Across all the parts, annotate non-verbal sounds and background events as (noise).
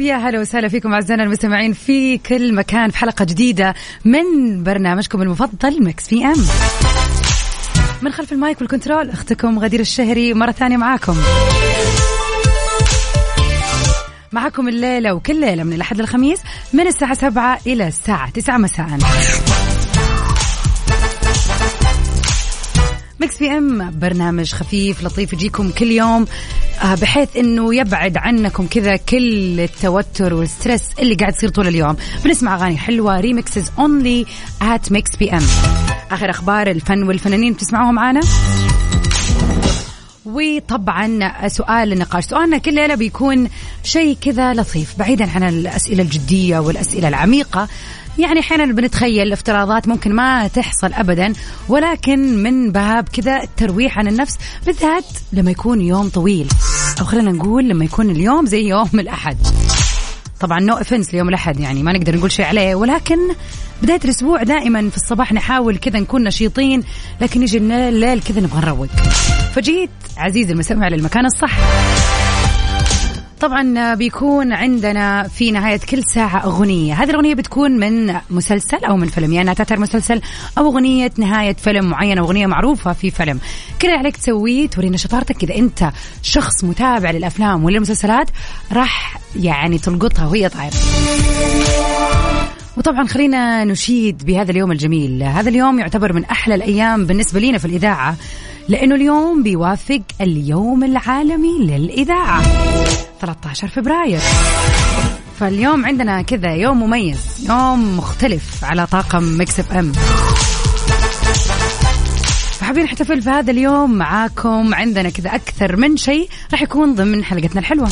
يا هلا وسهلا فيكم أعزائنا المستمعين في كل مكان في حلقة جديدة من برنامجكم المفضل Mix PM. من خلف ال mic وال control أختكم غدير الشهري مرة ثانية معاكم. معكم الليلة وكل ليلة من الأحد للخميس من الساعة 7 إلى الساعة 9 مساء. Mix PM برنامج خفيف لطيف يجيكم كل يوم آه، بحيث إنه يبعد عنكم كذا كل التوتر وال stress اللي قاعد يصير طول اليوم. بنسمع أغاني حلوة remixes only at Mix PM آخر أخبار الفن والفنانين بتسمعوها معانا؟ وطبعا سؤال النقاش. سؤالنا كل ليلة بيكون شيء كذا لطيف بعيدا عن الأسئلة الجدية والأسئلة العميقة. يعني أحيانا بنتخيل افتراضات ممكن ما تحصل ابدا ولكن من باب كذا الترويح عن النفس بالذات لما يكون يوم طويل. أو خلينا نقول لما يكون اليوم زي يوم الأحد. طبعا نو افنس ليوم الأحد يعني ما نقدر نقول شيء عليه ولكن بداية الأسبوع دائما في الصباح نحاول كذا نكون نشيطين لكن يجي الليل كذا نبغى نروق. فجيت عزيزي المستمع للمكان الصح. طبعا بيكون عندنا في نهاية كل ساعة أغنية. هذه الأغنية بتكون من مسلسل أو من فيلم. يعني تعتبر مسلسل أو أغنية نهاية فيلم معين أو أغنية معروفة في فيلم. كل عليك تسويه تورينا شطارتك. إذا أنت شخص متابع للأفلام وللمسلسلات راح يعني تلقطها وهي طايرة. وطبعا خلينا نشيد بهذا اليوم الجميل. هذا اليوم يعتبر من أحلى الأيام بالنسبة لنا في الإذاعة لأنه اليوم بيوافق اليوم العالمي للإذاعة. 13 فبراير. فاليوم عندنا كذا يوم مميز يوم مختلف على طاقم Mix FM. فحابين نحتفل في هذا اليوم معاكم. عندنا كذا أكثر من شيء راح يكون ضمن حلقتنا الحلوة.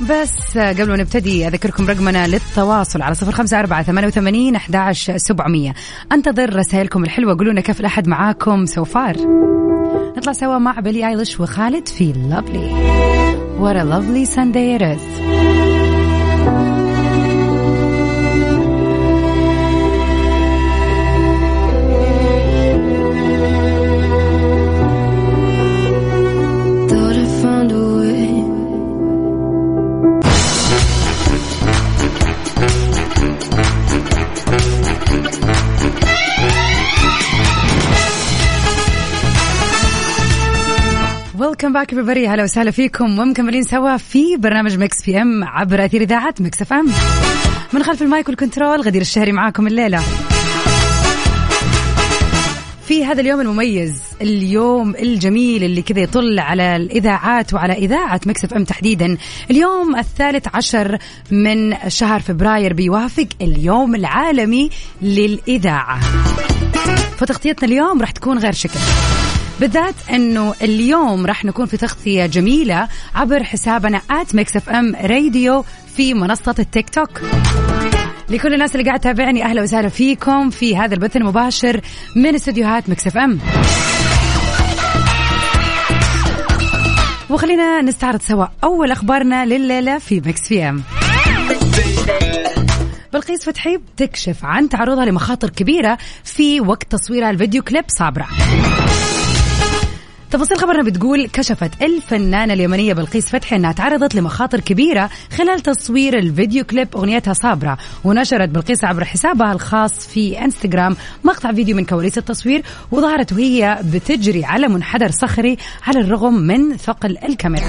بس قبل ما نبتدي أذكركم رقمنا للتواصل على صفر خمسة أربعة ثمانية وثمانين أحداش سبعمية. أنتظر رسائلكم الحلوة قولونا كيف الأحد معاكم سوفار نطلع سوا مع بيلي ايليش وخالد في لافلي What a lovely Sunday it is. Welcome back everybody. هلا وسهلا فيكم ومكملين سوا في برنامج Mix PM عبر أثير إذاعة Mix FM من خلف ال mic وال control غدير الشهري معاكم الليلة. في هذا اليوم المميز اليوم الجميل اللي كذا يطل على الإذاعات وعلى إذاعة Mix FM تحديدا. اليوم الثالث عشر من شهر فبراير بيوافق اليوم العالمي للإذاعة. فتغطيتنا اليوم راح تكون غير شكل. بالذات إنه اليوم راح نكون في تغطية جميلة عبر حسابنا at Mix FM Radio في منصة التيك توك. لكل الناس اللي قاعد تتابعني أهلا وسهلا فيكم في هذا البث المباشر من استديوهات Mix FM وخلينا نستعرض سوا أول أخبارنا لليلة في Mix PM بلقيس فتحي بتكشف عن تعرضها لمخاطر كبيرة في وقت تصويرها الفيديو كليب صابرة. تفاصيل خبرنا بتقول كشفت الفنانة اليمنية بلقيس فتحي أنها تعرضت لمخاطر كبيرة خلال تصوير الفيديو كليب أغنيتها صابرة ونشرت بلقيس عبر حسابها الخاص في إنستغرام مقطع فيديو من كواليس التصوير وظهرت وهي بتجري على منحدر صخري على الرغم من ثقل الكاميرا.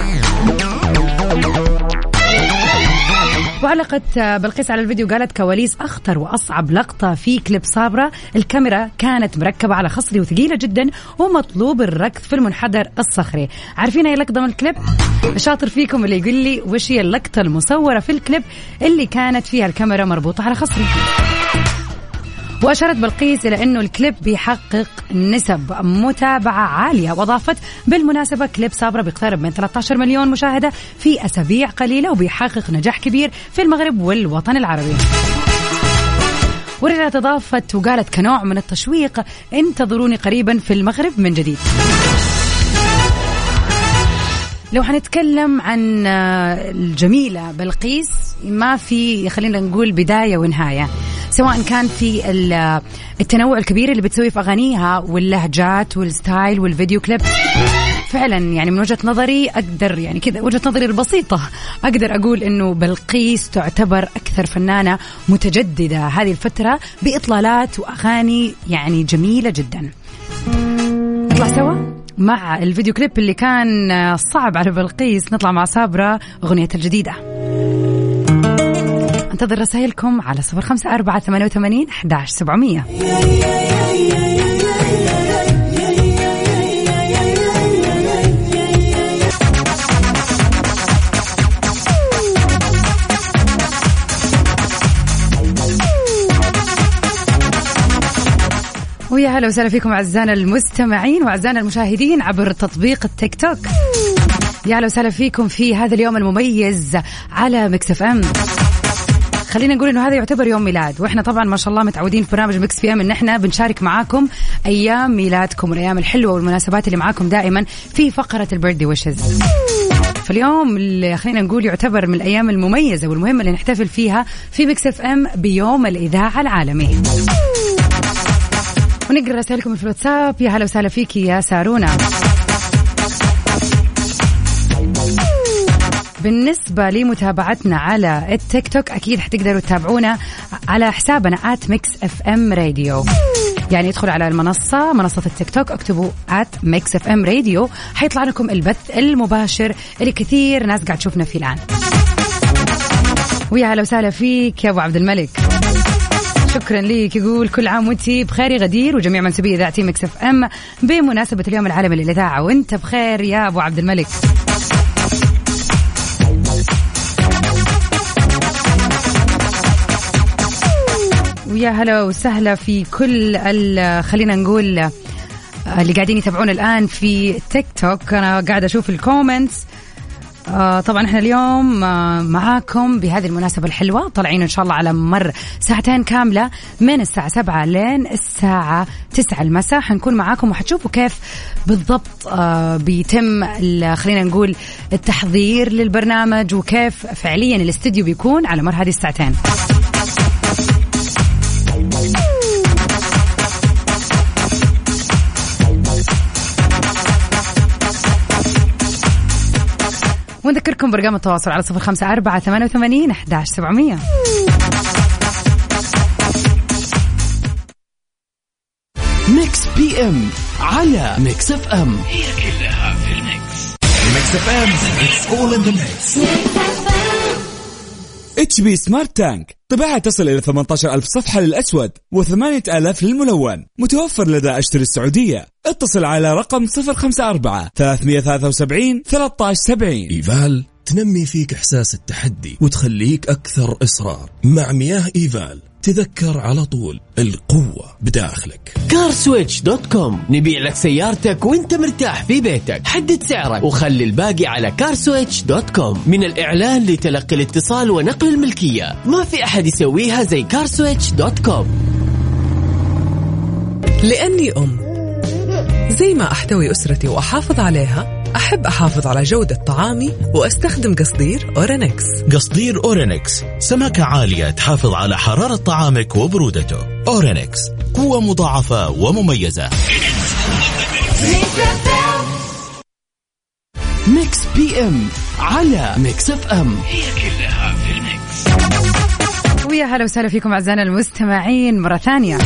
وعلقت بلقيس على الفيديو قالت كواليس أخطر وأصعب لقطة في كليب صابرة. الكاميرا كانت مركبة على خصري وثقيلة جدا ومطلوب الركض في المنحدر الصخري. عارفين أي لقطة من الكليب؟ شاطر فيكم اللي يقول لي وش هي اللقطة المصورة في الكليب اللي كانت فيها الكاميرا مربوطة على خصري وأشارت بلقيس إلى أنه الكليب بيحقق نسب متابعة عالية وأضافت بالمناسبة كليب صابرة بيقترب من 13 مليون مشاهدة في أسابيع قليلة وبيحقق نجاح كبير في المغرب والوطن العربي. ورجعت أضافت وقالت كنوع من التشويق انتظروني قريبا في المغرب من جديد. لو حنتكلم عن آه، الجميلة بلقيس ما في خلينا نقول بداية ونهاية سواء كان في ال- التنوع الكبير اللي بتسويه في أغانيها واللهجات والستايل والفيديو كليب. فعلا يعني من وجهة نظري أقدر يعني كذا وجهة نظري البسيطة أقدر أقول إنه بلقيس تعتبر أكثر فنانة متجددة هذه الفترة بإطلالات وأغاني يعني جميلة جدا. نطلع سوا؟ مع الفيديو كليب اللي كان صعب على بلقيس. نطلع مع صابرة أغنية الجديدة. انتظر رسائلكم على صفر خمسة أربعة ثمانية وثمانين أحداش سبعمية. ويا هلا وسهلا فيكم أعزائنا المستمعين وأعزائنا المشاهدين عبر تطبيق التيك توك. يا هلا وسهلا فيكم في هذا اليوم المميز على Mix FM. خلينا نقول إنه هذا يعتبر يوم ميلاد وإحنا طبعا ما شاء الله متعودين في برنامج Mix PM إن إحنا بنشارك معاكم أيام ميلادكم والأيام الحلوة والمناسبات اللي معاكم دائما في فقرة ال birthday wishes فاليوم اللي خلينا نقول يعتبر من الأيام المميزة والمهمة اللي نحتفل فيها في Mix FM بيوم الإذاعة العالمي. ونقرا رسائلكم في الواتساب. يا هلا وسهلا فيكي يا سارونا. بالنسبة لمتابعتنا على التيك توك أكيد حتقدروا تتابعونا على حسابنا at Mix FM Radio يعني ادخلوا على المنصة منصة التيك توك اكتبوا at Mix FM Radio حيطلع لكم البث المباشر اللي كثير ناس قاعد تشوفنا فيه الآن. ويا هلا وسهلا فيك يا أبو عبد الملك. شكرا ليك. يقول كل عام وانت بخير يا غدير وجميع منسوبي اذاعتي Mix FM بمناسبة اليوم العالمي للإذاعة. وانت بخير يا أبو عبد الملك. ويا هلا وسهلا في كل خلينا نقول اللي قاعدين يتابعونا الآن في تيك توك أنا قاعدة أشوف ال comments آه طبعا إحنا اليوم آه معاكم بهذه المناسبة الحلوة. طالعين إن شاء الله على مر ساعتين كاملة من الساعة سبعة لين الساعة تسعة المساء. حنكون معاكم وحتشوفوا كيف بالضبط آه بيتم خلينا نقول التحضير للبرنامج وكيف فعليا الاستديو بيكون على مر هذه الساعتين. ونذكركم برقم التواصل على صفر خمسة أربعة ثمانية وثمانين أحداش سبعمية. Mix PM على Mix FM Mix FM it's all in the mix HP Smart Tank. طباعة تصل إلى 18000 صفحة للأسود و8000 للملون. متوفر لدى أشتري السعودية. اتصل على رقم 054 373 1370 إيفال تنمي فيك إحساس التحدي وتخليك أكثر إصرار. مع مياه إيفال تذكر على طول القوة بداخلك. CarSwitch.com. نبيع لك سيارتك وانت مرتاح في بيتك. حدد سعرك وخلي الباقي على CarSwitch.com. من الإعلان لتلقي الاتصال ونقل الملكية. ما في أحد يسويها زي CarSwitch.com. لأني أم. زي ما أحتوي أسرتي وأحافظ عليها أحب أحافظ على جودة طعامي وأستخدم قصدير أورينكس. قصدير أورينكس. سماكة عالية تحافظ على حرارة طعامك وبرودته. أورينكس. قوة مضاعفة ومميزة. Mix PM على Mix FM. ويا هلا وسهلا فيكم أعزائنا المستمعين مرة ثانية.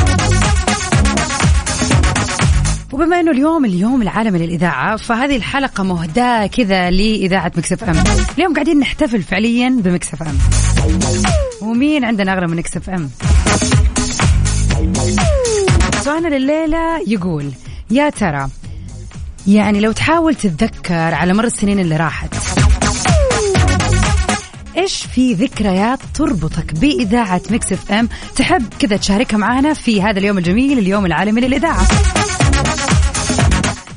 وبما إنه اليوم اليوم العالمي للإذاعة فهذه الحلقة مهداة كذا لإذاعة Mix FM. اليوم قاعدين نحتفل فعليا ب Mix FM. ومين عندنا اغلى من Mix FM؟ سؤالنا لليلة يقول يا ترى يعني لو تحاول تتذكر على مر السنين اللي راحت إيش في ذكريات تربطك بإذاعة Mix FM؟ تحب كذا تشاركها معنا في هذا اليوم الجميل اليوم العالمي للإذاعة.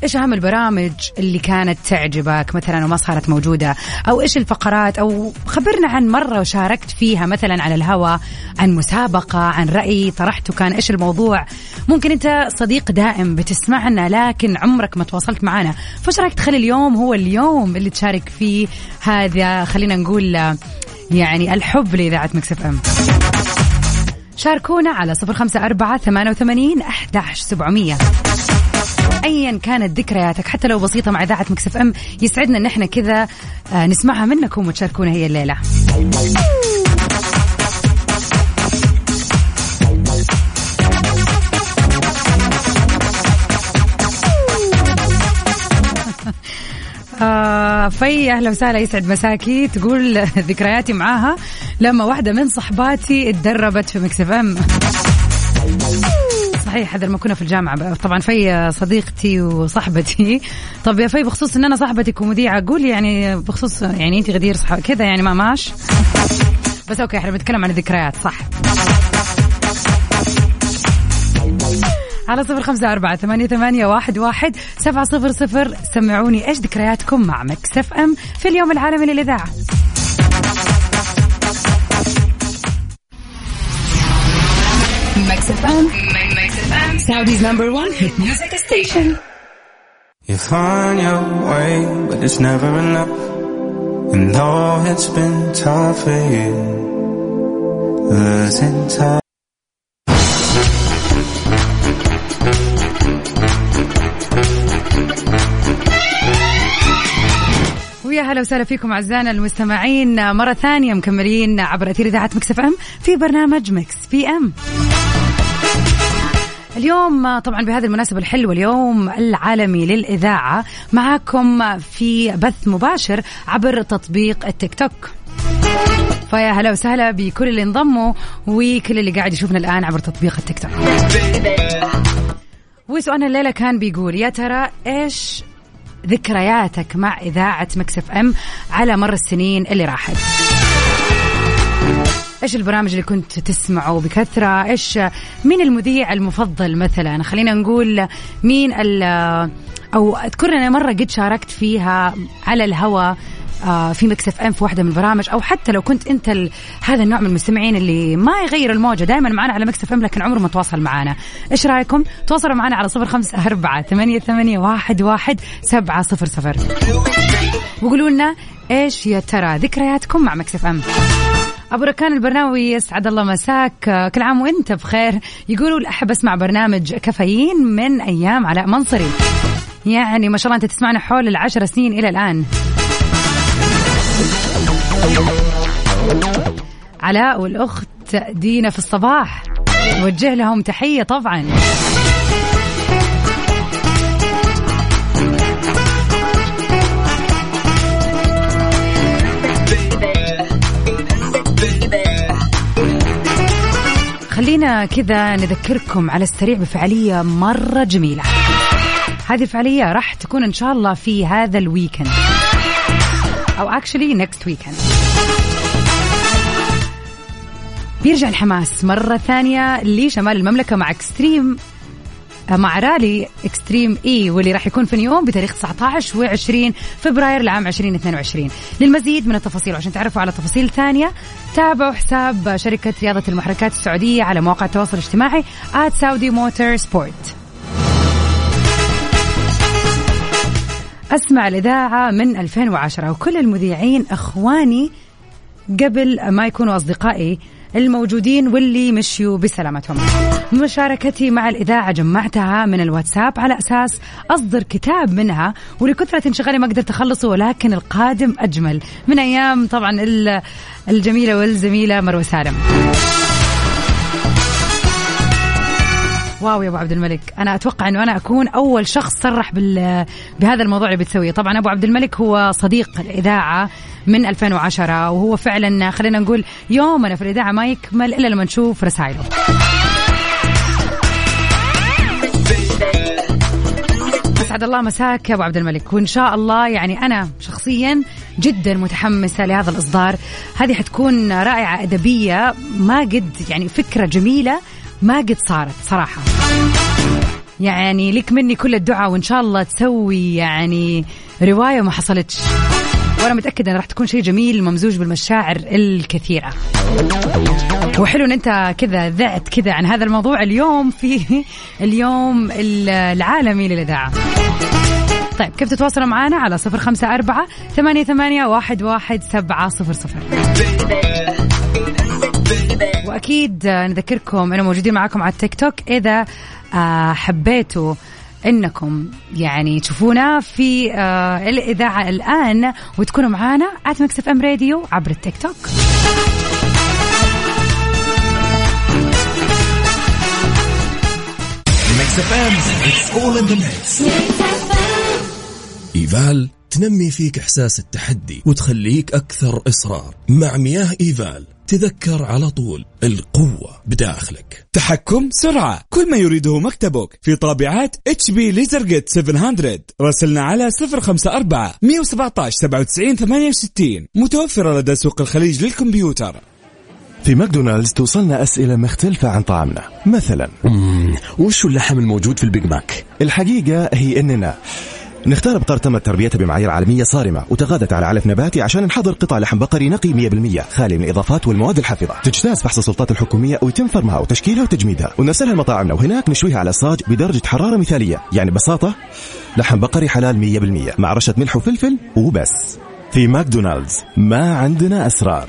إيش أهم البرامج اللي كانت تعجبك مثلا وما صارت موجودة؟ أو إيش الفقرات؟ أو خبرنا عن مرة وشاركت فيها مثلا على الهواء عن مسابقة عن رأي طرحته كان إيش الموضوع؟ ممكن أنت صديق دائم بتسمعنا لكن عمرك ما تواصلت معنا. فايش رأيك تخلي اليوم هو اليوم اللي تشارك فيه هذا خلينا نقول يعني الحب لإذاعة مكسف إم. شاركونا على صفر خمسة أربعة ثمانية وثمانين أحداش سبعمية. ايا كانت ذكرياتك حتى لو بسيطة مع إذاعة Mix FM يسعدنا إن إحنا كذا آه، نسمعها منكم وتشاركونا هي الليلة. (laughs) آه في أهلا وسهلا يسعد مساكي. تقول ذكرياتي معاها لما واحدة من صحباتي اتدربت في Mix FM. صحيح هذا لما كنا في الجامعة طبعا في صديقتي وصاحبتي. (laughs) طب يا في بخصوص إن أنا صاحبتك ومذيعة قول يعني بخصوص يعني انت غدير صح كذا يعني ما ماش؟ بس okay إحنا بنتكلم عن الذكريات صح. على صفر خمسة أربعة ثمانية, ثمانية واحد, واحد سبعة صفر صفر. سمعوني إيش ذكرياتكم مع Mix FM في اليوم العالمي للإذاعة؟ Mix FM. FM. Saudi's number one hit music station. You find your way, but it's never enough. And though it's been tough for you, losing touch. ويا هلا وسهلا فيكم اعزائنا المستمعين مره ثانية مكملين عبر اثير اذاعه Mix FM في برنامج Mix PM اليوم طبعا بهذه المناسبة الحلوة اليوم العالمي للإذاعة معاكم في بث مباشر عبر تطبيق التيك توك. فيا هلا وسهلا بكل اللي انضموا وكل اللي قاعد يشوفنا الآن عبر تطبيق التيك توك. وسؤالنا الليلة كان بيقول يا ترى إيش ذكرياتك مع إذاعة مكسف أم على مر السنين اللي راحت؟ إيش البرامج اللي كنت تسمعه بكثرة؟ إيش مين المذيع المفضل مثلا؟ خلينا نقول مين أو أذكر أنا مرة قد شاركت فيها على الهواء آه في Mix FM في واحدة من البرامج أو حتى لو كنت أنت ال... هذا النوع من المستمعين اللي ما يغير الموجة دائما معنا على Mix FM لكن عمره ما تواصل معنا. إيش رأيكم؟ تواصلوا معنا على صفر خمسة أربعة ثمانية ثمانية واحد واحد سبعة صفر صفر. وقولوا لنا إيش يا ترى ذكرياتكم مع Mix FM؟ أبو ركان البرناوي يسعد الله مساك. كل عام وإنت بخير. يقولوا احب أسمع برنامج كافيين من أيام علاء منصري. يعني ما شاء الله أنت تسمعنا حول العشر سنين إلى الآن. علاء والأخت دينا في الصباح. نوجه لهم تحية طبعا. خلينا كذا نذكركم على السريع بفعالية مرة جميلة. هذه الفعالية راح تكون إن شاء الله في هذا ال weekend. أو actually next weekend. بيرجع الحماس مرة ثانية لشمال المملكة مع Extreme مع رالي Extreme E واللي راح يكون في نيوم بتاريخ 19 و20 فبراير لعام 2022 للمزيد من التفاصيل وعشان تعرفوا على تفاصيل ثانية تابعوا حساب شركة رياضة المحركات السعودية على مواقع التواصل الاجتماعي @saudi motor sport. أسمع الإذاعة من 2010 وكل المذيعين إخواني قبل ما يكونوا أصدقائي الموجودين واللي مشيوا بسلامتهم. مشاركتي مع الإذاعة جمعتها من الواتساب على أساس أصدر كتاب منها ولكثرة انشغالي ما قدرت أخلصه ولكن القادم أجمل. من أيام طبعا الجميلة والزميلة مروة سالم. واو يا أبو عبد الملك. أنا أتوقع إنه أنا أكون أول شخص صرح بال بهذا الموضوع اللي بتسويه. طبعا أبو عبد الملك هو صديق الإذاعة من 2010 وهو فعلا خلينا نقول يومنا في الإذاعة ما يكمل إلا لما نشوف رسائله. اسعد الله مساك يا أبو عبد الملك. وإن شاء الله يعني أنا شخصيا جدا متحمسة لهذا الإصدار. هذه حتكون رائعة أدبية ما قد يعني فكرة جميلة ما قد صارت صراحة. يعني لك مني كل الدعاء وإن شاء الله تسوي يعني رواية ما حصلتش. وأنا متأكدة انها راح تكون شيء جميل ممزوج بالمشاعر الكثيرة. وحلو إن أنت كذا ذعت كذا عن هذا الموضوع اليوم في (laughs) اليوم العالمي للإذاعة. طيب كيف تتواصلوا معنا على صفر خمسة أربعة ثمانية, ثمانية واحد, واحد سبعة صفر صفر؟ وأكيد نذكركم أنه موجودين معكم على التيك توك إذا آه، حبيتوا إنكم يعني تشوفونا في آه الإذاعة الآن وتكونوا معنا at Mix FM Radio عبر التيك توك Mix FM it's all in the mix إيفال تنمي فيك إحساس التحدي وتخليك أكثر إصرار. مع مياه إيفال تذكر على طول القوة بداخلك. تحكم سرعة. كل ما يريده مكتبك. في طابعات HP LaserJet 700 راسلنا على 054 117 97 68 متوفرة لدى سوق الخليج للكمبيوتر. في ماكدونالدز توصلنا أسئلة مختلفة عن طعامنا. مثلا وش اللحم الموجود في ال Big Mac؟ الحقيقة هي إننا نختار بقر تمت تربيتها بمعايير عالمية صارمة وتغذت على علف نباتي عشان نحضر قطع لحم بقري نقي 100% خالي من الإضافات والمواد الحافظة. تجتاز فحص السلطات الحكومية ويتم فرمها وتشكيلها وتجميدها. ونرسلها لمطاعمنا وهناك نشويها على الصاج بدرجة حرارة مثالية. يعني ببساطة لحم بقري حلال 100% مع رشة ملح وفلفل وبس. في ماكدونالدز ما عندنا أسرار.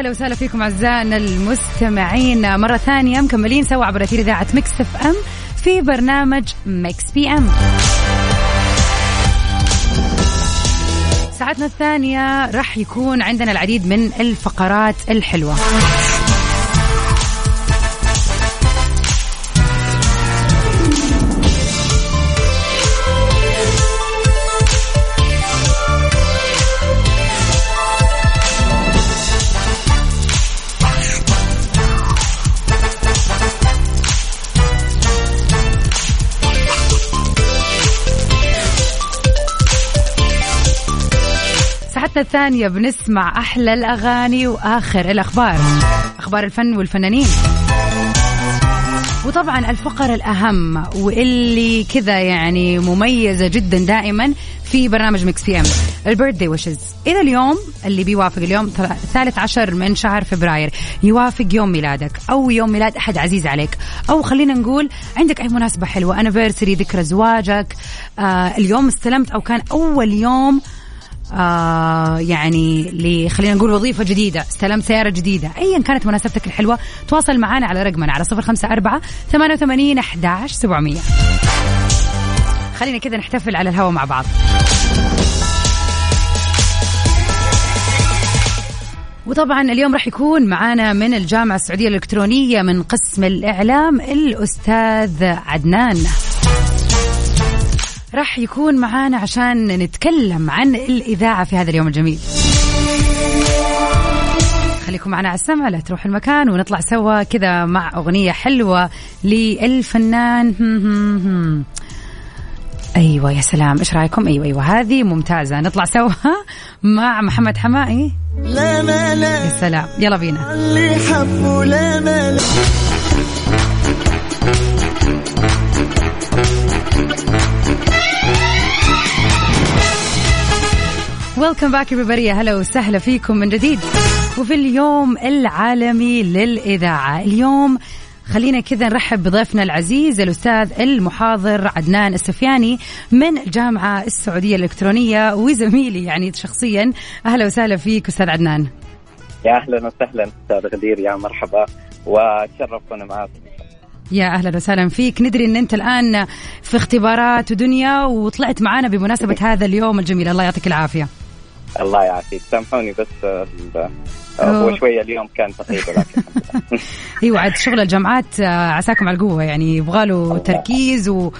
هلا وسهلا فيكم أعزائنا المستمعين. مرة ثانية مكملين سوا عبر أثير إذاعة Mix FM في برنامج Mix PM. ساعتنا الثانية راح يكون عندنا العديد من الفقرات الحلوة. الثانية بنسمع أحلى الأغاني وآخر الأخبار. أخبار الفن والفنانين. وطبعا الفقرة الأهم واللي كذا يعني مميزة جدا دائما في برنامج Mix PM ال birthday wishes. إذا اليوم اللي بيوافق اليوم الثالث عشر من شهر فبراير. يوافق يوم ميلادك أو يوم ميلاد أحد عزيز عليك. أو خلينا نقول عندك أي مناسبة حلوة. anniversary ذكرى زواجك. آه اليوم استلمت أو كان أول يوم آه يعني خلينا نقول وظيفة جديدة استلمت سيارة جديدة. أيا كانت مناسبتك الحلوة تواصل معنا على رقمنا على صفر خمسة أربعة ثمانية وثمانين أحداش سبعمية. خلينا كذا نحتفل على الهواء مع بعض. وطبعا اليوم راح يكون معانا من الجامعة السعودية الإلكترونية من قسم الإعلام الأستاذ عدنان. راح يكون معانا عشان نتكلم عن الإذاعة في هذا اليوم الجميل. خليكم معنا على السمع لا تروح المكان ونطلع سوا كذا مع أغنية حلوة للفنان. أيوة يا سلام. إيش رأيكم؟ أيوة أيوة. هذه ممتازة. نطلع سوا (laughs) مع محمد حمائي لا ما لا يا سلام. يلا بينا. اللي حبوا لا لا ويلكم باك everybody. هلا وسهلا فيكم من جديد. وفي اليوم العالمي للإذاعة. اليوم خلينا كذا نرحب بضيفنا العزيز الأستاذ المحاضر عدنان السفياني من الجامعة السعودية الإلكترونية وزميلي يعني شخصيا. أهلا وسهلا فيك أستاذ عدنان. يا أهلا وسهلا أستاذ غدير يا مرحبا وتشرف وأنا معكم يا أهلا وسهلا فيك. ندري إن أنت الآن في اختبارات ودنيا وطلعت معنا بمناسبة هذا اليوم الجميل. الله يعطيك العافية. الله يعافيك. سامحوني بس آه، آه، هو شوية اليوم كان ثقيل ولكن (laughs) أيوه عاد شغل الجامعات آه، عساكم على القوة يعني يبغى له تركيز و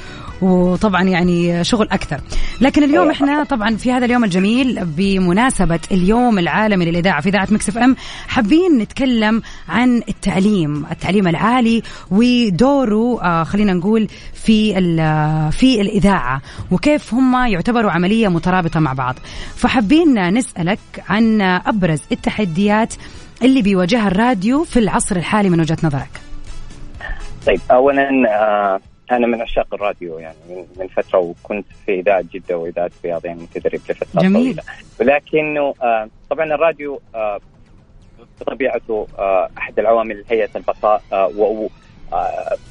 وطبعا يعني شغل أكثر. لكن اليوم إحنا طبعا في هذا اليوم الجميل بمناسبة اليوم العالمي للإذاعة في إذاعة مكسف أم حابين نتكلم عن التعليم التعليم العالي ودوره آه خلينا نقول في ال- في الإذاعة وكيف هم يعتبروا عملية مترابطة مع بعض. فحابين نسألك عن أبرز التحديات اللي بيواجهها الراديو في العصر الحالي من وجهة نظرك. طيب اولا آه، أنا من عشاق الراديو يعني من- من فترة وكنت في إذاعة جدة وإذاعة الرياض يعني متدرب لفترة جميل. طويله ولكنه آه، طبعا الراديو آه، بطبيعته آه، أحد العوامل هيئة البقاء و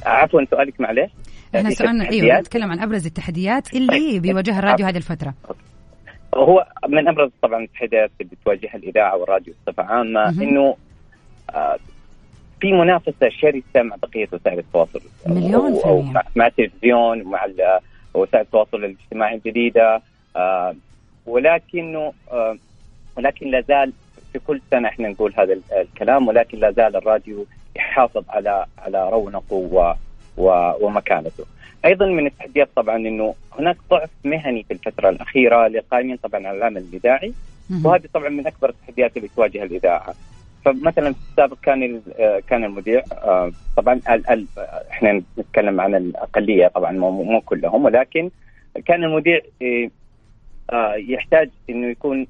عفوا سؤالك معلش إحنا سؤالنا أيوه؟ نتكلم عن أبرز التحديات اللي بيواجهها الراديو هذه الفترة هو من أبرز طبعا التحديات اللي بتواجهها الإذاعة والراديو بصفة عامة. إنه في منافسة شرسه مع بقية وسائل التواصل مليون في المية. مع, التلفزيون ومع وسائل التواصل الاجتماعي الجديدة آه، ولكنه آه، ولكن لا زال في كل سنة إحنا نقول هذا ال- الكلام ولكن لا زال الراديو يحافظ على على رونقه و ومكانته. أيضا من التحديات طبعا إنه هناك ضعف مهني في الفترة الأخيرة للقائمين طبعا على العمل الإذاعي وهذه طبعا من أكبر التحديات اللي تواجه الإذاعة. فمثلا في السابق كان آه، كان المذيع آه، طبعا إحنا نتكلم عن الأقلية طبعا مو كلهم ولكن كان المذيع آه، يحتاج إنه يكون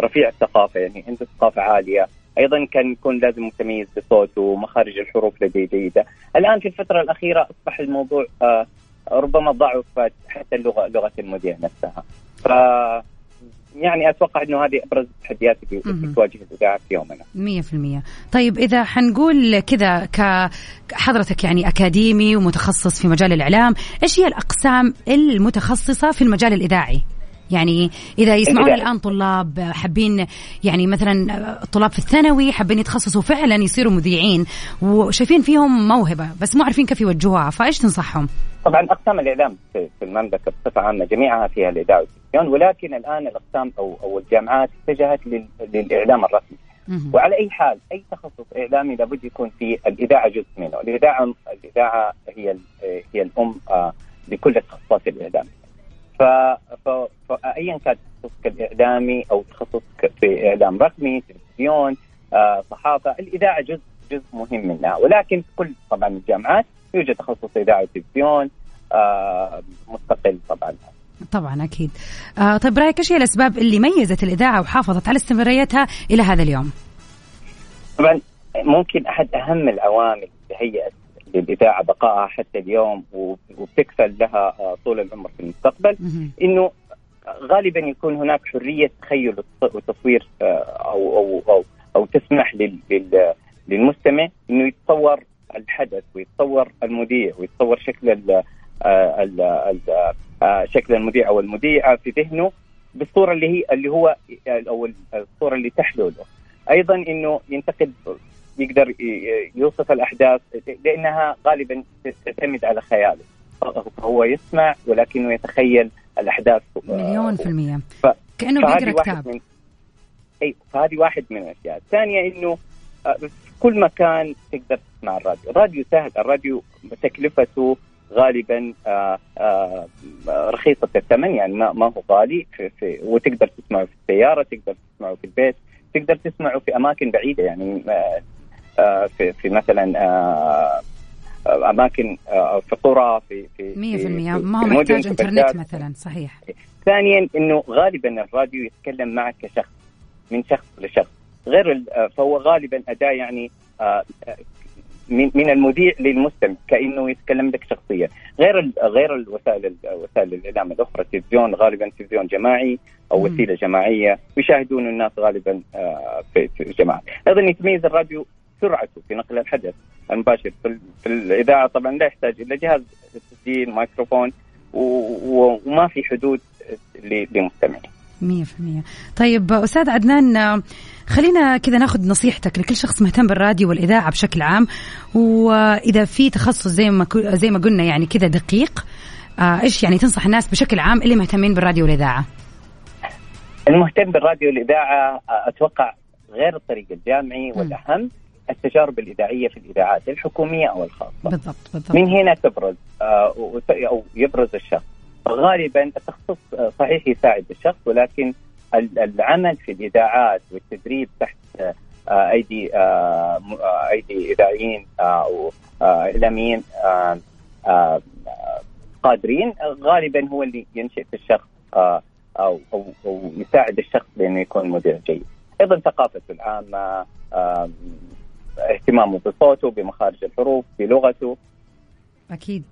رفيع الثقافة يعني عنده ثقافة عالية. أيضا كان يكون لازم متميز بصوته مخارج الحروف لديه جيدة. الآن في الفترة الأخيرة أصبح الموضوع ربما ضعفت حتى اللغة لغة المذيع نفسها. ف يعني أتوقع إنه هذه أبرز التحديات اللي مهم. اللي تواجه الاذاعه في يومنا. مية في المية. طيب إذا حنقول كذا كحضرتك يعني أكاديمي ومتخصص في مجال الإعلام إيش هي الأقسام المتخصصة في المجال الإذاعي؟ يعني إذا يسمعون. الآن طلاب حابين يعني مثلا طلاب في الثانوي حابين يتخصصوا فعلا يصيروا مذيعين وشايفين فيهم موهبة بس مو عارفين كيف يوجهوها فإيش تنصحهم؟ طبعا أقسام الإعلام في المملكة بصفة عامة جميعها فيها الإذاعة والتلفزيون ولكن الآن الأقسام أو أو الجامعات اتجهت لل- للإعلام الرسمي وعلى أي حال أي تخصص إعلامي لابد يكون في الإذاعة جزء منه، الإذاعة الاذاعه هي هي الأم آه، لكل التخصصات الإعلامية. ف ف- فايا كان تخصصك الإعلامي أو تخصصك في إعلام رقمي، تلفزيون، آه، صحافة، الإذاعة جزء جزء مهم منها. ولكن في كل طبعا الجامعات يوجد تخصص اذاعه وتلفزيون آه، مستقل طبعا. طبعا أكيد. آه طيب برأيك إيش هي الأسباب اللي ميزت الإذاعة وحافظت على استمراريتها إلى هذا اليوم؟ طبعا ممكن أحد أهم العوامل اللي هيئت للاذاعه بقائها حتى اليوم وبتكفل لها آه، طول العمر في المستقبل. إنه غالبا يكون هناك حرية تخيل وتص- وتصوير آه، أو أو أو أو تسمح لل- لل- للمستمع إنه يتصور الحدث ويتصور المذيع ويتصور شكل ال ال- ال- آه، شكل المذيع أو المذيعة في ذهنه بالصورة اللي هي اللي هو أو الصورة اللي تحلو له أيضا إنه ينتقد يقدر يوصف الأحداث لأنها غالبا تعتمد على خياله. هو يسمع ولكنه يتخيل الأحداث. مليون في المية. ف... بيقرأ واحد كتاب. من أي فهذه واحد من الأشياء، الثانية إنه آه، في كل مكان تقدر تسمع الراديو، الراديو سهل، الراديو تكلفته غالبا آه، آه، رخيصة الثمن يعني ما ما هو غالي في في وتقدر تسمعه في السيارة، تقدر تسمعه في البيت، تقدر تسمعه في أماكن بعيدة يعني آه، آه، في في مثلا آه، آه، أماكن آه، في قرى في في مية في المية. في- ما في هو محتاج إنترنت. مثلا صحيح. ثانيا إنه غالبا الراديو يتكلم معك كشخص من شخص لشخص. غير آه، فهو غالبا أداة يعني آه، آه، من من المذيع للمستمع كإنه يتكلم لك شخصيا. غير غير الوسائل ال- وسائل الإعلام الأخرى التلفزيون غالبا تلفزيون جماعي أو. وسيلة جماعية يشاهدون الناس غالبا آه، في في جماعة أيضا يتميز الراديو سرعته في نقل الحدث المباشر في, ال- في الاذاعه طبعا لا يحتاج الا جهاز تسجيل مايكروفون وما في حدود لمستمعين. مية في المية. طيب أستاذ عدنان خلينا كذا ناخذ نصيحتك لكل شخص مهتم بالراديو والإذاعة بشكل عام وإذا في تخصص زي ما زي ما قلنا يعني كذا دقيق آه، إيش يعني تنصح الناس بشكل عام اللي مهتمين بالراديو والإذاعة؟ المهتم بالراديو والإذاعة أتوقع غير الطريق الجامعي والأهم التجارب الإذاعية في الإذاعات الحكومية أو الخاصة. بالضبط بالضبط. من هنا تبرز آه، أو يبرز الشخص. غالبا التخصص آه، صحيح يساعد الشخص ولكن ال- العمل في الإذاعات والتدريب تحت آه، أيدي أيدي إذاعيين أو إعلاميين قادرين غالبا هو اللي ينشئ في الشخص أو أو أو يساعد الشخص بأنه يكون مذيع جيد. أيضا ثقافته العامة اهتمامه بصوته بمخارج الحروف بلغته. أكيد.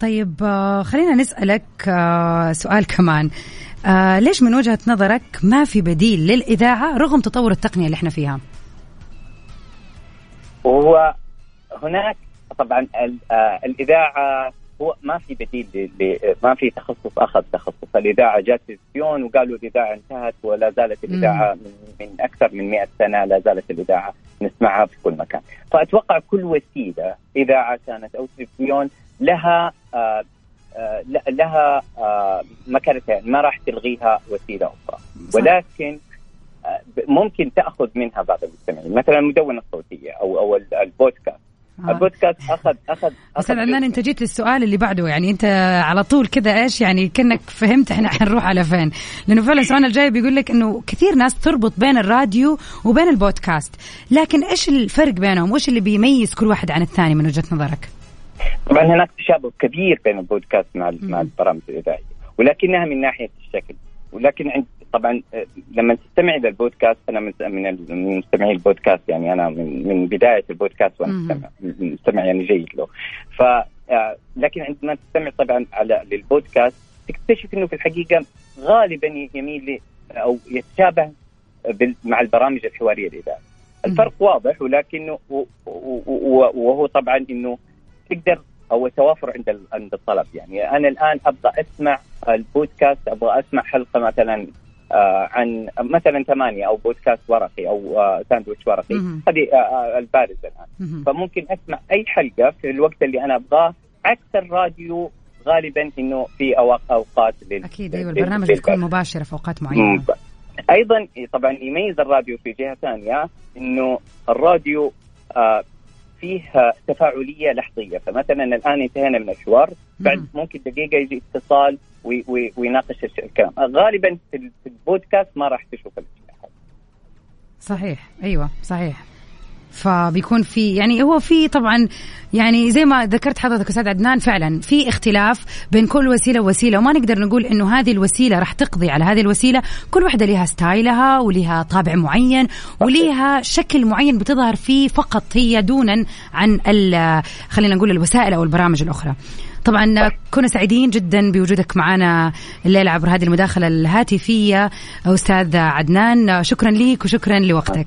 طيب آه، خلينا نسألك آه، سؤال كمان. آه، ليش من وجهة نظرك ما في بديل للإذاعة رغم تطور التقنية اللي إحنا فيها؟ وهو هناك طبعا ال- الإذاعة هو ما في بديل ل- ل- ما في تخصص أخذ تخصص الإذاعة جات تلفزيون وقالوا الإذاعة انتهت ولا زالت الإذاعة من, من أكثر من 100 سنة لا زالت الإذاعة نسمعها في كل مكان. فأتوقع كل وسيلة إذاعة كانت أو تلفزيون لها آه آه لها آه مكانتها ما راح تلغيها وسيلة أخرى. ولكن آه، ممكن تأخذ منها بعض المستمعين. مثلا المدونة الصوتية أو أو ال- البودكاست. البودكاست اخذ اخذ أستاذ عدنان أنت جيت للسؤال اللي بعده يعني أنت على طول كذا إيش يعني كأنك فهمت إحنا حنروح على فين. لأنه فعلا سؤالنا الجاي بيقول لك إنه كثير ناس تربط بين الراديو وبين البودكاست. لكن إيش الفرق بينهم؟ وإيش اللي بيميز كل واحد عن الثاني من وجهة نظرك؟ طبعا هناك تشابه كبير بين البودكاست مع مع البرامج الإذاعية ولكنها من ناحية الشكل ولكن عند طبعا آه، لما تستمع إلى البودكاست أنا من من مستمعي البودكاست يعني أنا من من بداية البودكاست وأنا. مستمع مستمع يعني جيد له. ف آه، لكن عندما تستمع طبعا على للبودكاست تكتشف إنه في الحقيقة غالبا يميل أو يتشابه مع البرامج الحوارية الاذاعيه الفرق واضح ولكنه وهو طبعا إنه تقدر أو توافر عند عند الطلب. يعني أنا الآن أبغى أسمع البودكاست أبغى أسمع حلقة مثلا عن مثلا ثمانية أو بودكاست ورقي أو آه ساندويتش ورقي. هذه آه آه البارزة الآن. فممكن أسمع أي حلقة في الوقت اللي أنا أبغاه عكس الراديو غالبا إنه في أوقات لل... أكيد أيوه البرنامج بتكون مباشره في أوقات معينة مم. أيضا طبعا يميز الراديو في جهة ثانية إنه الراديو آه فيه تفاعلية لحظية. فمثلا الآن انتهينا من الحوار بعد ممكن دقيقة يجي اتصال وي وي ويناقش الكلام. غالبا في ال- في البودكاست ما راح تشوف الاشياء صحيح. أيوه صحيح. فبيكون في يعني هو في طبعا يعني زي ما ذكرت حضرتك أستاذ عدنان فعلا في اختلاف بين كل وسيلة ووسيلة وما نقدر نقول إنه هذه الوسيلة راح تقضي على هذه الوسيلة. كل واحدة لها ستايلها ولها طابع معين ولها شكل معين بتظهر فيه فقط هي دونا عن خلينا نقول الوسائل أو البرامج الأخرى. طبعا كنا سعيدين جدا بوجودك معنا الليلة عبر هذه المداخلة الهاتفية أستاذ عدنان. شكرا ليك وشكرا لوقتك.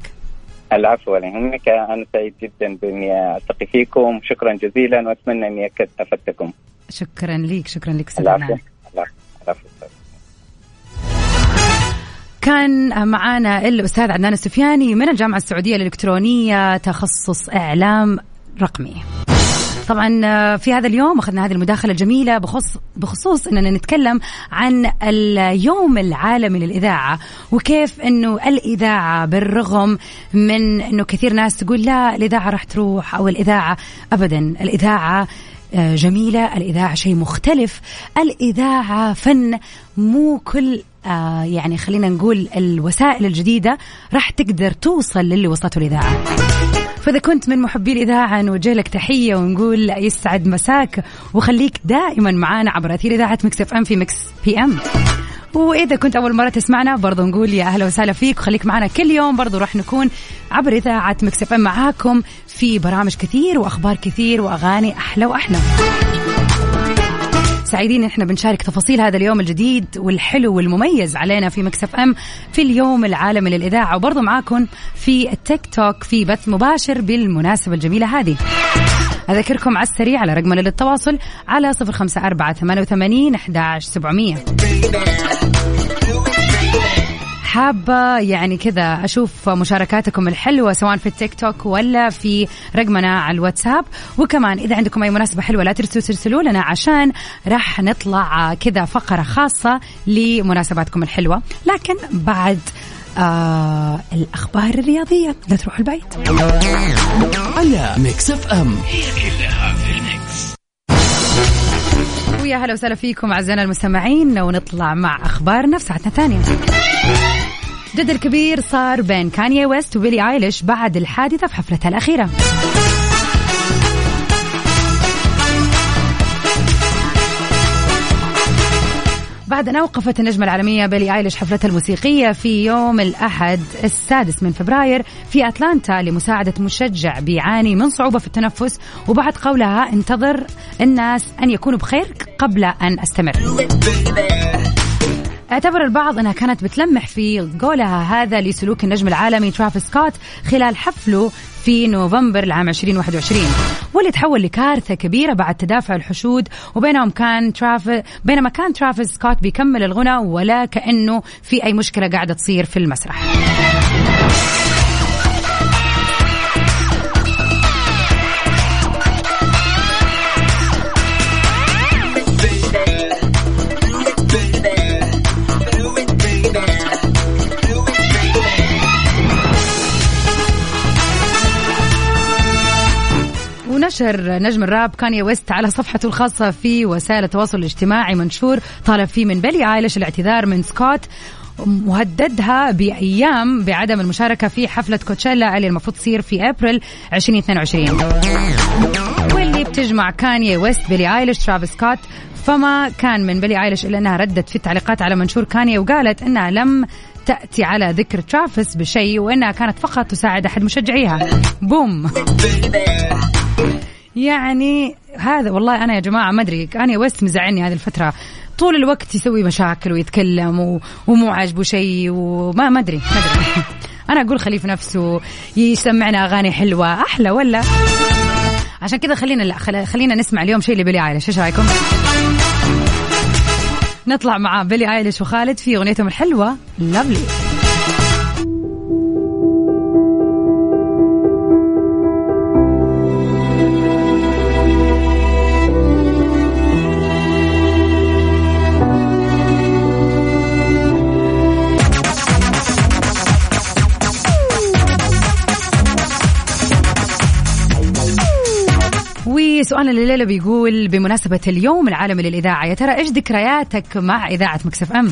العفو ولا يهمك أنا سعيد جدا بأني ألتقي فيكم. شكرا جزيلا وأتمنى أني أفدتكم. شكرا ليك شكرا لك أستاذ العفو. العفو. العفو. كان معانا الأستاذ عدنان السفياني من الجامعة السعودية الإلكترونية تخصص إعلام رقمي. طبعا في هذا اليوم أخذنا هذه المداخلة الجميلة بخصوص بخصوص إننا نتكلم عن اليوم العالمي للإذاعة وكيف إنه الإذاعة بالرغم من إنه كثير ناس تقول لا الإذاعة راح تروح أو الإذاعة ابدا الإذاعة آه، جميلة الإذاعة شيء مختلف الإذاعة فن مو كل آه يعني خلينا نقول الوسائل الجديدة راح تقدر توصل للي وصلته الاذاعه فإذا كنت من محبي الإذاعة نوجه لك تحية ونقول يسعد مساك وخليك دائما معانا عبر أثير إذاعة Mix FM في Mix PM. وإذا كنت أول مرة تسمعنا برضو نقول يا أهلا وسهلا فيك وخليك معنا كل يوم برضو راح نكون عبر إذاعة Mix FM معاكم في برامج كثير وأخبار كثير وأغاني أحلى وأحلى. سعيدين إحنا بنشارك تفاصيل هذا اليوم الجديد والحلو والمميز علينا في Mix FM في اليوم العالمي للإذاعة. وبرضه معاكم في التيك توك في بث مباشر بالمناسبة الجميلة هذه. أذكركم على السريع على رقمنا للتواصل على صفر خمسة أربعة ثمانية وثمانين أحداش سبعمية. حابة يعني كذا أشوف مشاركاتكم الحلوة سواء في التيك توك ولا في رقمنا على الواتساب. وكمان إذا عندكم أي مناسبة حلوة لا تنسوا ترسلوا لنا عشان راح نطلع كذا فقرة خاصة لمناسباتكم الحلوة. لكن بعد آه الأخبار الرياضية لا تروحوا بعيد. على ميكس FM. هي كلها في ال mix ويا هلا وسهلا فيكم أعزائنا المستمعين ونطلع مع أخبارنا في ساعتنا الثانية. جدل كبير صار بين كانيا ويست وبيلي آيليش بعد الحادثة في حفلتها الأخيرة. بعد أن أوقفت النجمة العالمية بيلي آيليش حفلتها الموسيقية في يوم الأحد السادس من فبراير في أتلانتا لمساعدة مشجع بيعاني من صعوبة في التنفس وبعد قولها انتظر الناس أن يكونوا بخير قبل أن أستمر. أعتبر البعض أنها كانت بتلمح في قولها هذا لسلوك النجم العالمي ترافيس سكوت خلال حفله في نوفمبر العام 2021 واللي تحول لكارثة كبيرة بعد تدافع الحشود وبينهم كان ترافيس بينما كان ترافيس سكوت بيكمل الغنى ولا كأنه في أي مشكلة قاعدة تصير في المسرح. ونشر نجم الراب كانيه ويست على صفحته الخاصة في وسائل التواصل الاجتماعي منشور طالب فيه من بيلي آيليش الاعتذار من سكوت مهددها بأيام بعدم المشاركة في حفلة كوتشيلا اللي المفروض تصير في أبريل 2022 واللي بتجمع كانيه ويست بيلي آيليش ترافيس سكوت فما كان من بيلي آيليش إلا إنها ردت في التعليقات على منشور كانيه وقالت إنها لم تأتي على ذكر ترافيس بشيء وإنها كانت فقط تساعد أحد مشجعيها. بوم. يعني هذا والله أنا يا جماعة ما أدري كاني ويست مزعلني هذه الفترة. طول الوقت يسوي مشاكل ويتكلم و... ومو عاجبه شيء وما ما أدري ما أدري. (laughs) أنا أقول خليه في نفسه يسمعنا أغاني حلوة أحلى ولا؟ عشان كذا خلينا لا خل... خلينا نسمع اليوم شيء لبيلي آيليش. إيش رأيكم؟ نطلع مع بيلي ايليش وخالد في أغنيتهم الحلوة. لافلي وسؤالنا الليلة بيقول بمناسبة اليوم العالمي للإذاعة يا ترى إيش ذكرياتك مع إذاعة Mix FM؟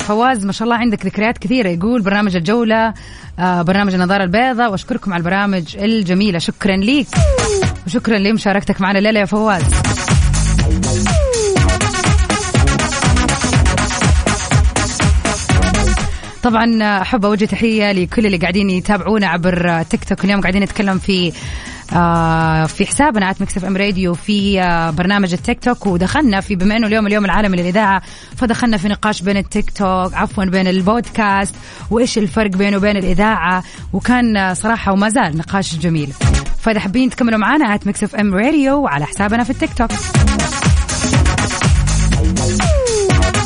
فواز ما شاء الله عندك ذكريات كثيرة. يقول برنامج الجولة آه برنامج النظارة البيضاء وأشكركم على البرامج الجميلة. شكرا ليك. وشكرا لمشاركتك معنا الليلة يا فواز. طبعا أحب أوجه تحية لكل اللي قاعدين يتابعونا عبر تيك توك. اليوم قاعدين نتكلم في آه في حسابنا at Mix FM Radio في آه برنامج التيك توك ودخلنا في بما إنه اليوم اليوم العالمي للإذاعة فدخلنا في نقاش بين التيك توك عفوا بين البودكاست وإيش الفرق بينه وبين الإذاعة وكان آه صراحة وما زال نقاش جميل. فإذا حابين تكملوا معنا at Mix FM Radio على حسابنا في التيك توك.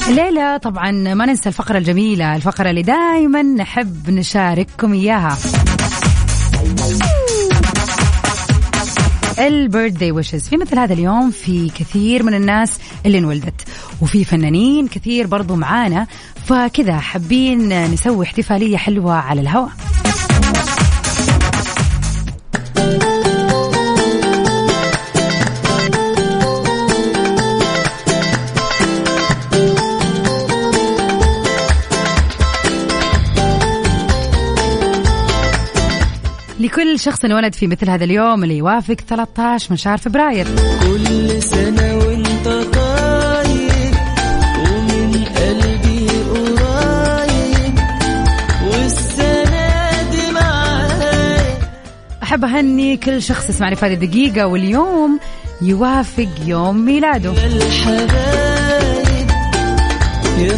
الليلة طبعا ما ننسى الفقرة الجميلة الفقرة اللي دائما نحب نشارككم إياها. البيرثدي ويشز في مثل هذا اليوم في كثير من الناس اللي انولدت وفي فنانين كثير برضو معانا فكذا حابين نسوي احتفالية حلوة على الهواء لكل شخص انولد في مثل هذا اليوم اللي يوافق 13 من شهر فبراير. كل سنة وانت طايب ومن قلبي قريب والسنة دي أحب أهني كل شخص يسمعني في هذه الدقيقة واليوم يوافق يوم ميلاده. الحبايب يا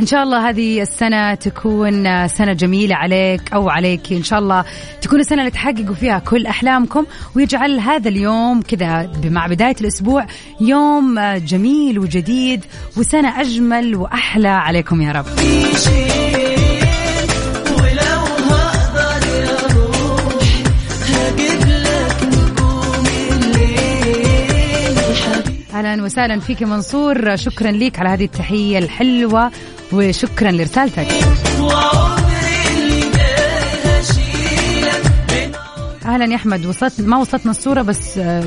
إن شاء الله هذه السنة تكون سنة جميلة عليك أو عليك. إن شاء الله تكون السنة اللي تحققوا فيها كل أحلامكم. ويجعل هذا اليوم كذا مع بداية الأسبوع يوم جميل وجديد وسنة أجمل وأحلى عليكم يا رب. أهلا وسهلا فيك منصور. شكرا لك على هذه التحية الحلوة. وشكرا لرسالتك. أهلا يا أحمد. وصلت ما وصلتنا الصورة بس آه،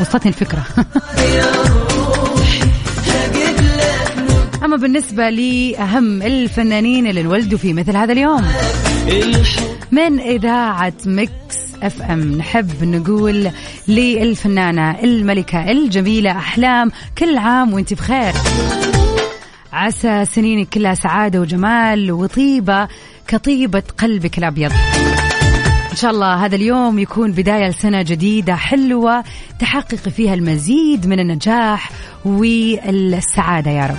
وصلتني الفكرة. (laughs) أما بالنسبة لأهم الفنانين اللي انولدوا في مثل هذا اليوم من إذاعة Mix FM؟ نحب نقول للفنانة الملكة الجميلة أحلام كل عام وأنت بخير. عسى سنينك كلها سعادة وجمال وطيبة كطيبة قلبك الأبيض. إن شاء الله هذا اليوم يكون بداية لسنة جديدة حلوة تحققي فيها المزيد من النجاح والسعادة يا رب.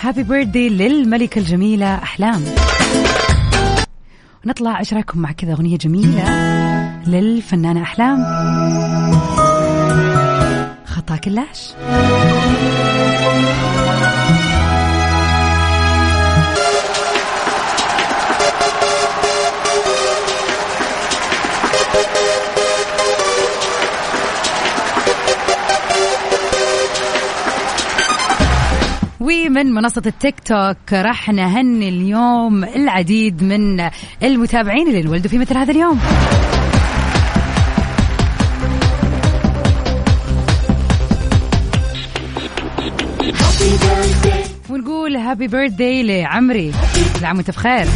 هابي بيرثدي للملكة الجميلة أحلام. نطلع إيش رايكم مع كذا أغنية جميلة للفنانة أحلام. خطا كلاش ومن منصة التيك توك راح نهني اليوم العديد من المتابعين اللي انولدوا في مثل هذا اليوم. happy birthday لعمري. كل عام وانت بخير.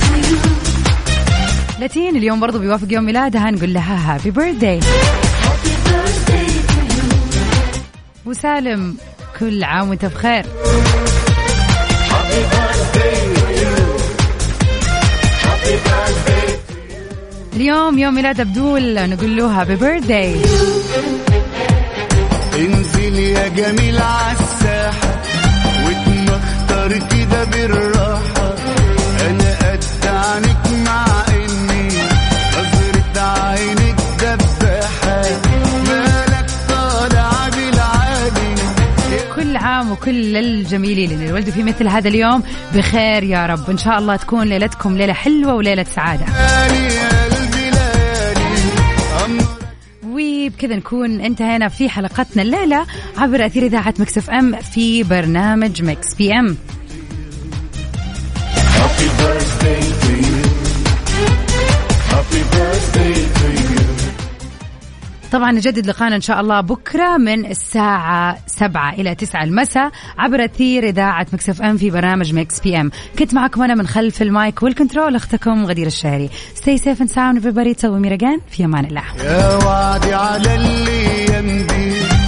لاتين اليوم برضو بيوافق يوم ميلادها نقول لها happy birthday وسالم كل عام وانت بخير. اليوم يوم ميلاد عبدول نقول له هابي بيرثداي انزل يا جميل عالساحة واتمختر كده بالراحة. أنا قد عنك مع إني نظرة عينك دباحة. مالك بالعالي. كل عام وكل الجميلين اللي ولدوا في مثل هذا اليوم بخير يا رب. إن شاء الله تكون ليلتكم ليلة حلوة وليلة سعادة. ليالي قلبي ليالي. أمر وبكذا نكون انتهينا في حلقتنا الليلة عبر أثير إذاعة مكس إف إم في برنامج مكس بي إم. طبعا نجدد لقانا إن شاء الله بكرة من الساعة 7 إلى 9 المساء عبر أثير إذاعة مكس إف إم في برنامج مكس بي إم. كنت معكم أنا من خلف المايك والكنترول أختكم غدير الشهري. stay safe and sound everybody. تسوي ميرجان في أمان الله. يا وعدي على اللي يمضي